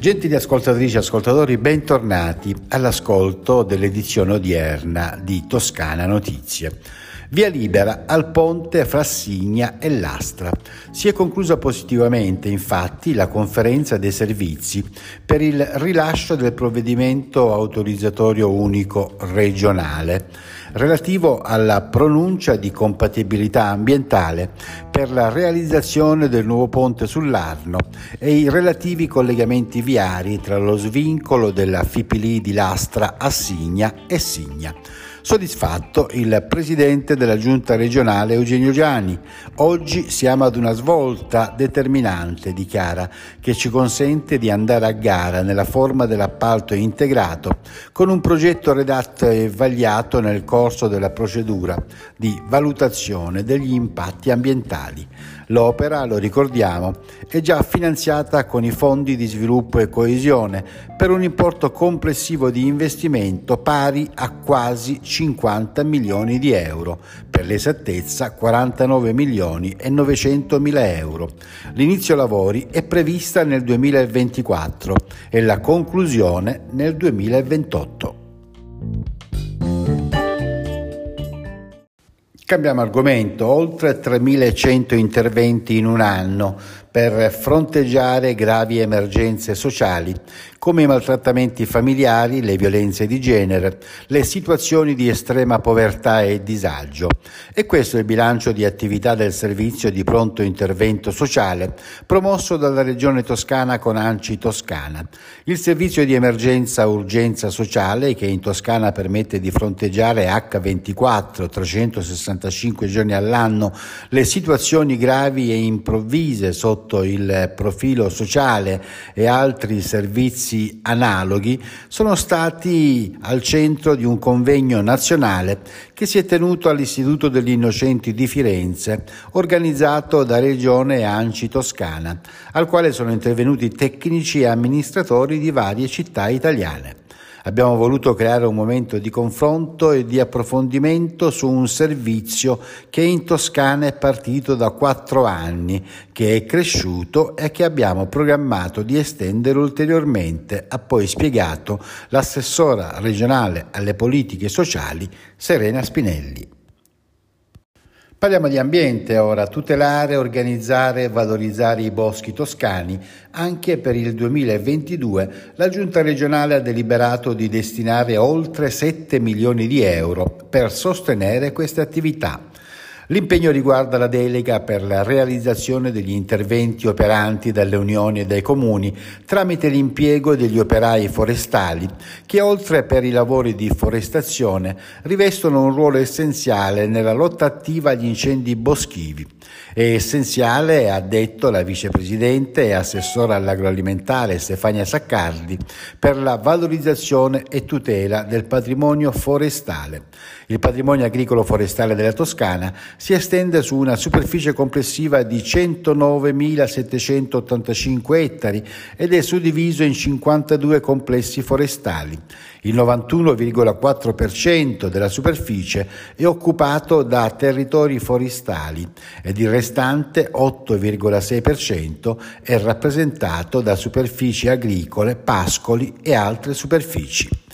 Gentili ascoltatrici e ascoltatori, bentornati all'ascolto dell'edizione odierna di Toscana Notizie. Via libera al ponte fra Signa e Lastra. Si è conclusa positivamente, infatti, la conferenza dei servizi per il rilascio del provvedimento autorizzatorio unico regionale relativo alla pronuncia di compatibilità ambientale per la realizzazione del nuovo ponte sull'Arno e i relativi collegamenti viari tra lo svincolo della Fipili di Lastra a Signa e Signa. Soddisfatto il presidente della giunta regionale Eugenio Gianni. Oggi siamo ad una svolta determinante, dichiara, che ci consente di andare a gara nella forma dell'appalto integrato, con un progetto redatto e vagliato nel corso della procedura di valutazione degli impatti ambientali. L'opera, lo ricordiamo, è già finanziata con i fondi di sviluppo e coesione per un importo complessivo di investimento pari a quasi 50 milioni di euro, per l'esattezza 49 milioni e 900 mila euro. L'inizio lavori è prevista nel 2024 e la conclusione nel 2028. Cambiamo argomento, oltre 3.100 interventi in un anno per fronteggiare gravi emergenze sociali come i maltrattamenti familiari, le violenze di genere, le situazioni di estrema povertà e disagio. E questo è il bilancio di attività del servizio di pronto intervento sociale promosso dalla Regione Toscana con ANCI Toscana. Il servizio di emergenza urgenza sociale che in Toscana permette di fronteggiare H24 365 giorni all'anno le situazioni gravi e improvvise sotto sotto il profilo sociale e altri servizi analoghi sono stati al centro di un convegno nazionale che si è tenuto all'Istituto degli Innocenti di Firenze, organizzato da Regione Anci Toscana, al quale sono intervenuti tecnici e amministratori di varie città italiane. Abbiamo voluto creare un momento di confronto e di approfondimento su un servizio che in Toscana è partito da quattro anni, che è cresciuto e che abbiamo programmato di estendere ulteriormente, ha poi spiegato l'assessora regionale alle politiche sociali Serena Spinelli. Parliamo di ambiente ora, tutelare, organizzare e valorizzare i boschi toscani. Anche per il 2022 la Giunta regionale ha deliberato di destinare oltre 7 milioni di euro per sostenere queste attività. L'impegno riguarda la delega per la realizzazione degli interventi operanti dalle unioni e dai comuni tramite l'impiego degli operai forestali che oltre per i lavori di forestazione rivestono un ruolo essenziale nella lotta attiva agli incendi boschivi. È essenziale, ha detto la vicepresidente e assessora all'agroalimentare Stefania Saccardi, per la valorizzazione e tutela del patrimonio forestale. Il patrimonio agricolo forestale della Toscana si estende su una superficie complessiva di 109.785 ettari ed è suddiviso in 52 complessi forestali. Il 91,4% della superficie è occupato da territori forestali ed il restante 8,6% è rappresentato da superfici agricole, pascoli e altre superfici.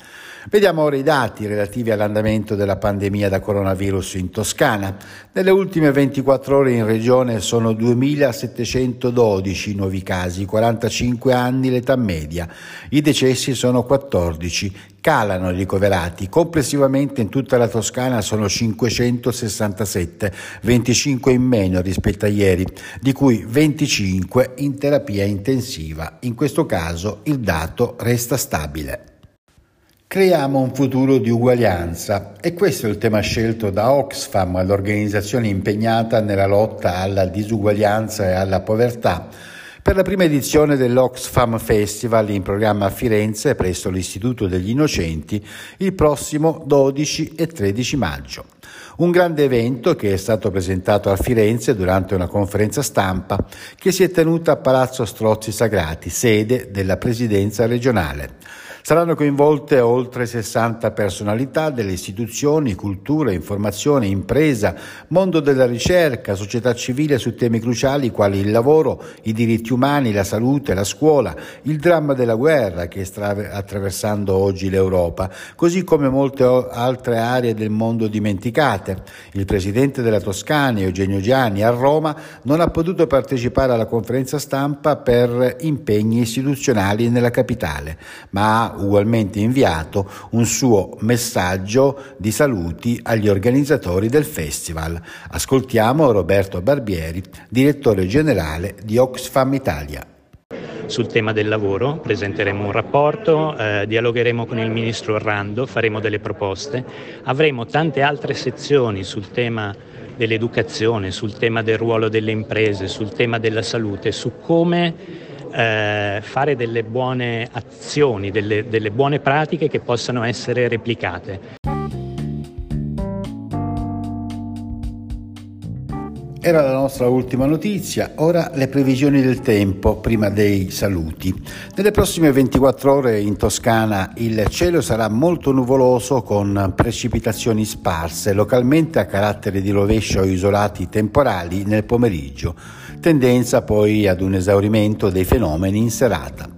Vediamo ora i dati relativi all'andamento della pandemia da coronavirus in Toscana. Nelle ultime 24 ore in regione sono 2.712 i nuovi casi, 45 anni l'età media. I decessi sono 14, calano i ricoverati. Complessivamente in tutta la Toscana sono 567, 25 in meno rispetto a ieri, di cui 25 in terapia intensiva. In questo caso il dato resta stabile. Creiamo un futuro di uguaglianza e questo è il tema scelto da Oxfam, l'organizzazione impegnata nella lotta alla disuguaglianza e alla povertà, per la prima edizione dell'Oxfam Festival in programma a Firenze presso l'Istituto degli Innocenti il prossimo 12 e 13 maggio. Un grande evento che è stato presentato a Firenze durante una conferenza stampa che si è tenuta a Palazzo Strozzi Sagrati, sede della presidenza regionale. Saranno coinvolte oltre 60 personalità delle istituzioni, cultura, informazione, impresa, mondo della ricerca, società civile su temi cruciali quali il lavoro, i diritti umani, la salute, la scuola, il dramma della guerra che sta attraversando oggi l'Europa, così come molte altre aree del mondo dimenticate. Il presidente della Toscana, Eugenio Gianni, a Roma non ha potuto partecipare alla conferenza stampa per impegni istituzionali nella capitale, ma ugualmente inviato un suo messaggio di saluti agli organizzatori del festival. Ascoltiamo Roberto Barbieri, direttore generale di Oxfam Italia sul tema del lavoro, presenteremo un rapporto, eh, dialogheremo con il ministro Orlando, faremo delle proposte, avremo tante altre sezioni sul tema dell'educazione, sul tema del ruolo delle imprese, sul tema della salute, su come eh, fare delle buone azioni, delle, delle buone pratiche che possano essere replicate. Era la nostra ultima notizia, ora le previsioni del tempo prima dei saluti. Nelle prossime 24 ore in Toscana il cielo sarà molto nuvoloso con precipitazioni sparse, localmente a carattere di rovescio o isolati temporali nel pomeriggio, tendenza poi ad un esaurimento dei fenomeni in serata.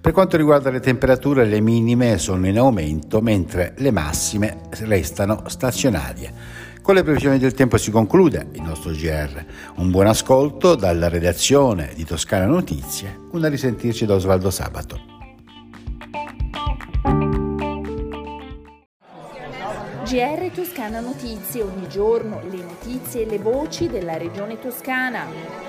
Per quanto riguarda le temperature, le minime sono in aumento mentre le massime restano stazionarie. Con le previsioni del tempo si conclude il nostro GR. Un buon ascolto dalla redazione di Toscana Notizie, una risentirci da Osvaldo Sabato. GR Toscana Notizie, ogni giorno le notizie e le voci della regione toscana.